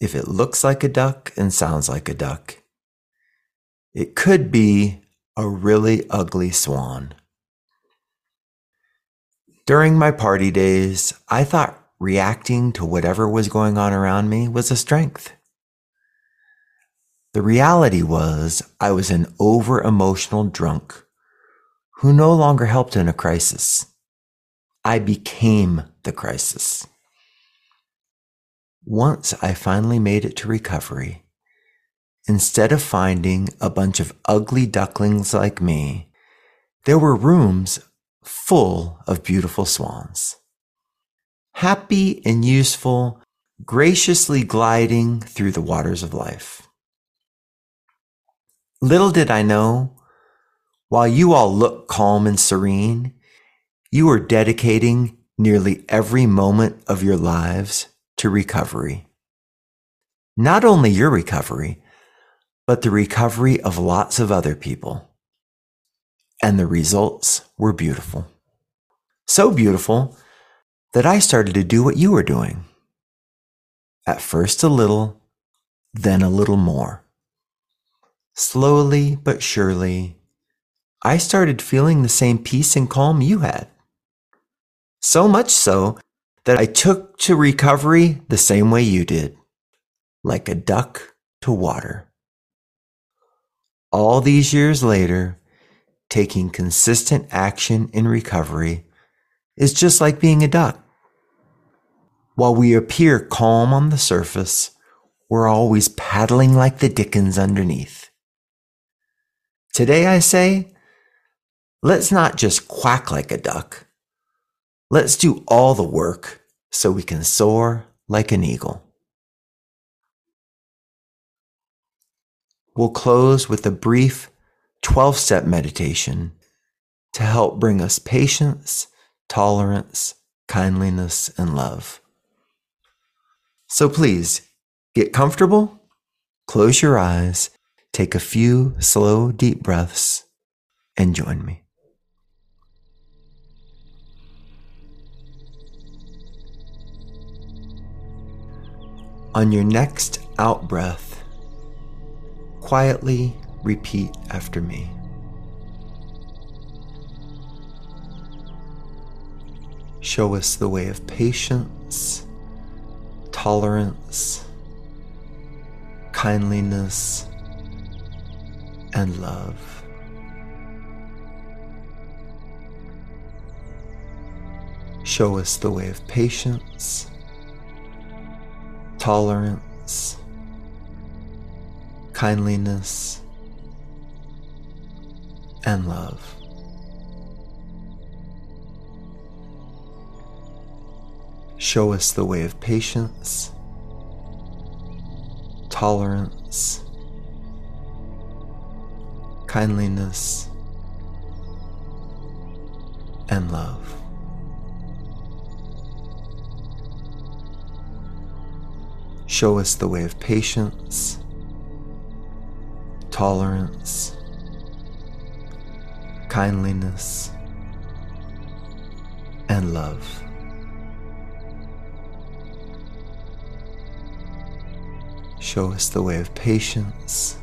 if it looks like a duck and sounds like a duck, it could be a really ugly swan. During my party days, I thought reacting to whatever was going on around me was a strength. The reality was I was an over emotional drunk who no longer helped in a crisis. I became the crisis. Once I finally made it to recovery, instead of finding a bunch of ugly ducklings like me, there were rooms full of beautiful swans. Happy and useful, graciously gliding through the waters of life. Little did I know, while you all look calm and serene, you are dedicating nearly every moment of your lives to recovery. Not only your recovery, but the recovery of lots of other people. And the results were beautiful. So beautiful that I started to do what you were doing. At first a little, then a little more. Slowly but surely, I started feeling the same peace and calm you had. So much so that I took to recovery the same way you did, like a duck to water. All these years later, taking consistent action in recovery is just like being a duck. While we appear calm on the surface, we're always paddling like the dickens underneath. Today I say, let's not just quack like a duck Let's do all the work so we can soar like an eagle. We'll close with a brief 12 step meditation to help bring us patience, tolerance, kindliness, and love. So please get comfortable, close your eyes, take a few slow, deep breaths, and join me. On your next out breath, quietly repeat after me. Show us the way of patience, tolerance, kindliness, and love. Show us the way of patience tolerance, kindliness, and love. Show us the way of patience, tolerance, kindliness, and love. Show us the way of patience, tolerance, kindliness, and love. Show us the way of patience,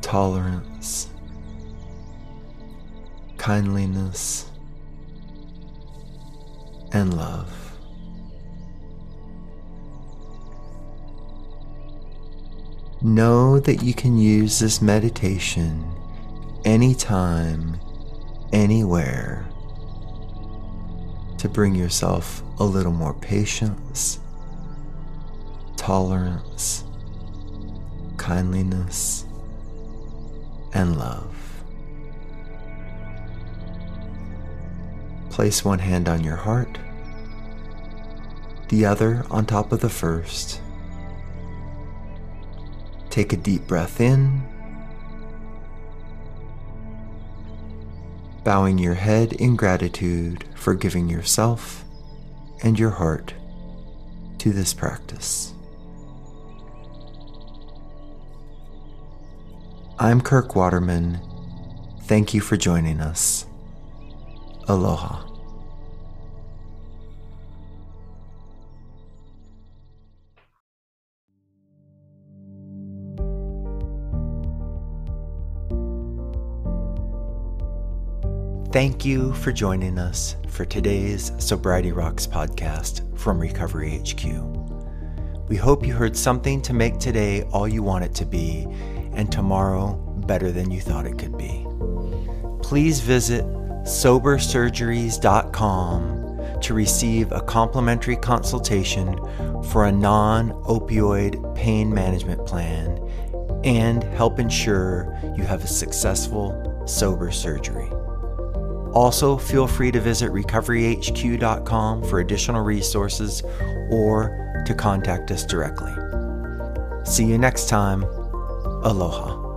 tolerance, kindliness, and love. Know that you can use this meditation anytime, anywhere to bring yourself a little more patience, tolerance, kindliness, and love. Place one hand on your heart, the other on top of the first. Take a deep breath in, bowing your head in gratitude for giving yourself and your heart to this practice. I'm Kirk Waterman. Thank you for joining us. Aloha. Thank you for joining us for today's Sobriety Rocks podcast from Recovery HQ. We hope you heard something to make today all you want it to be and tomorrow better than you thought it could be. Please visit sobersurgeries.com to receive a complimentary consultation for a non opioid pain management plan and help ensure you have a successful sober surgery. Also, feel free to visit recoveryhq.com for additional resources or to contact us directly. See you next time. Aloha.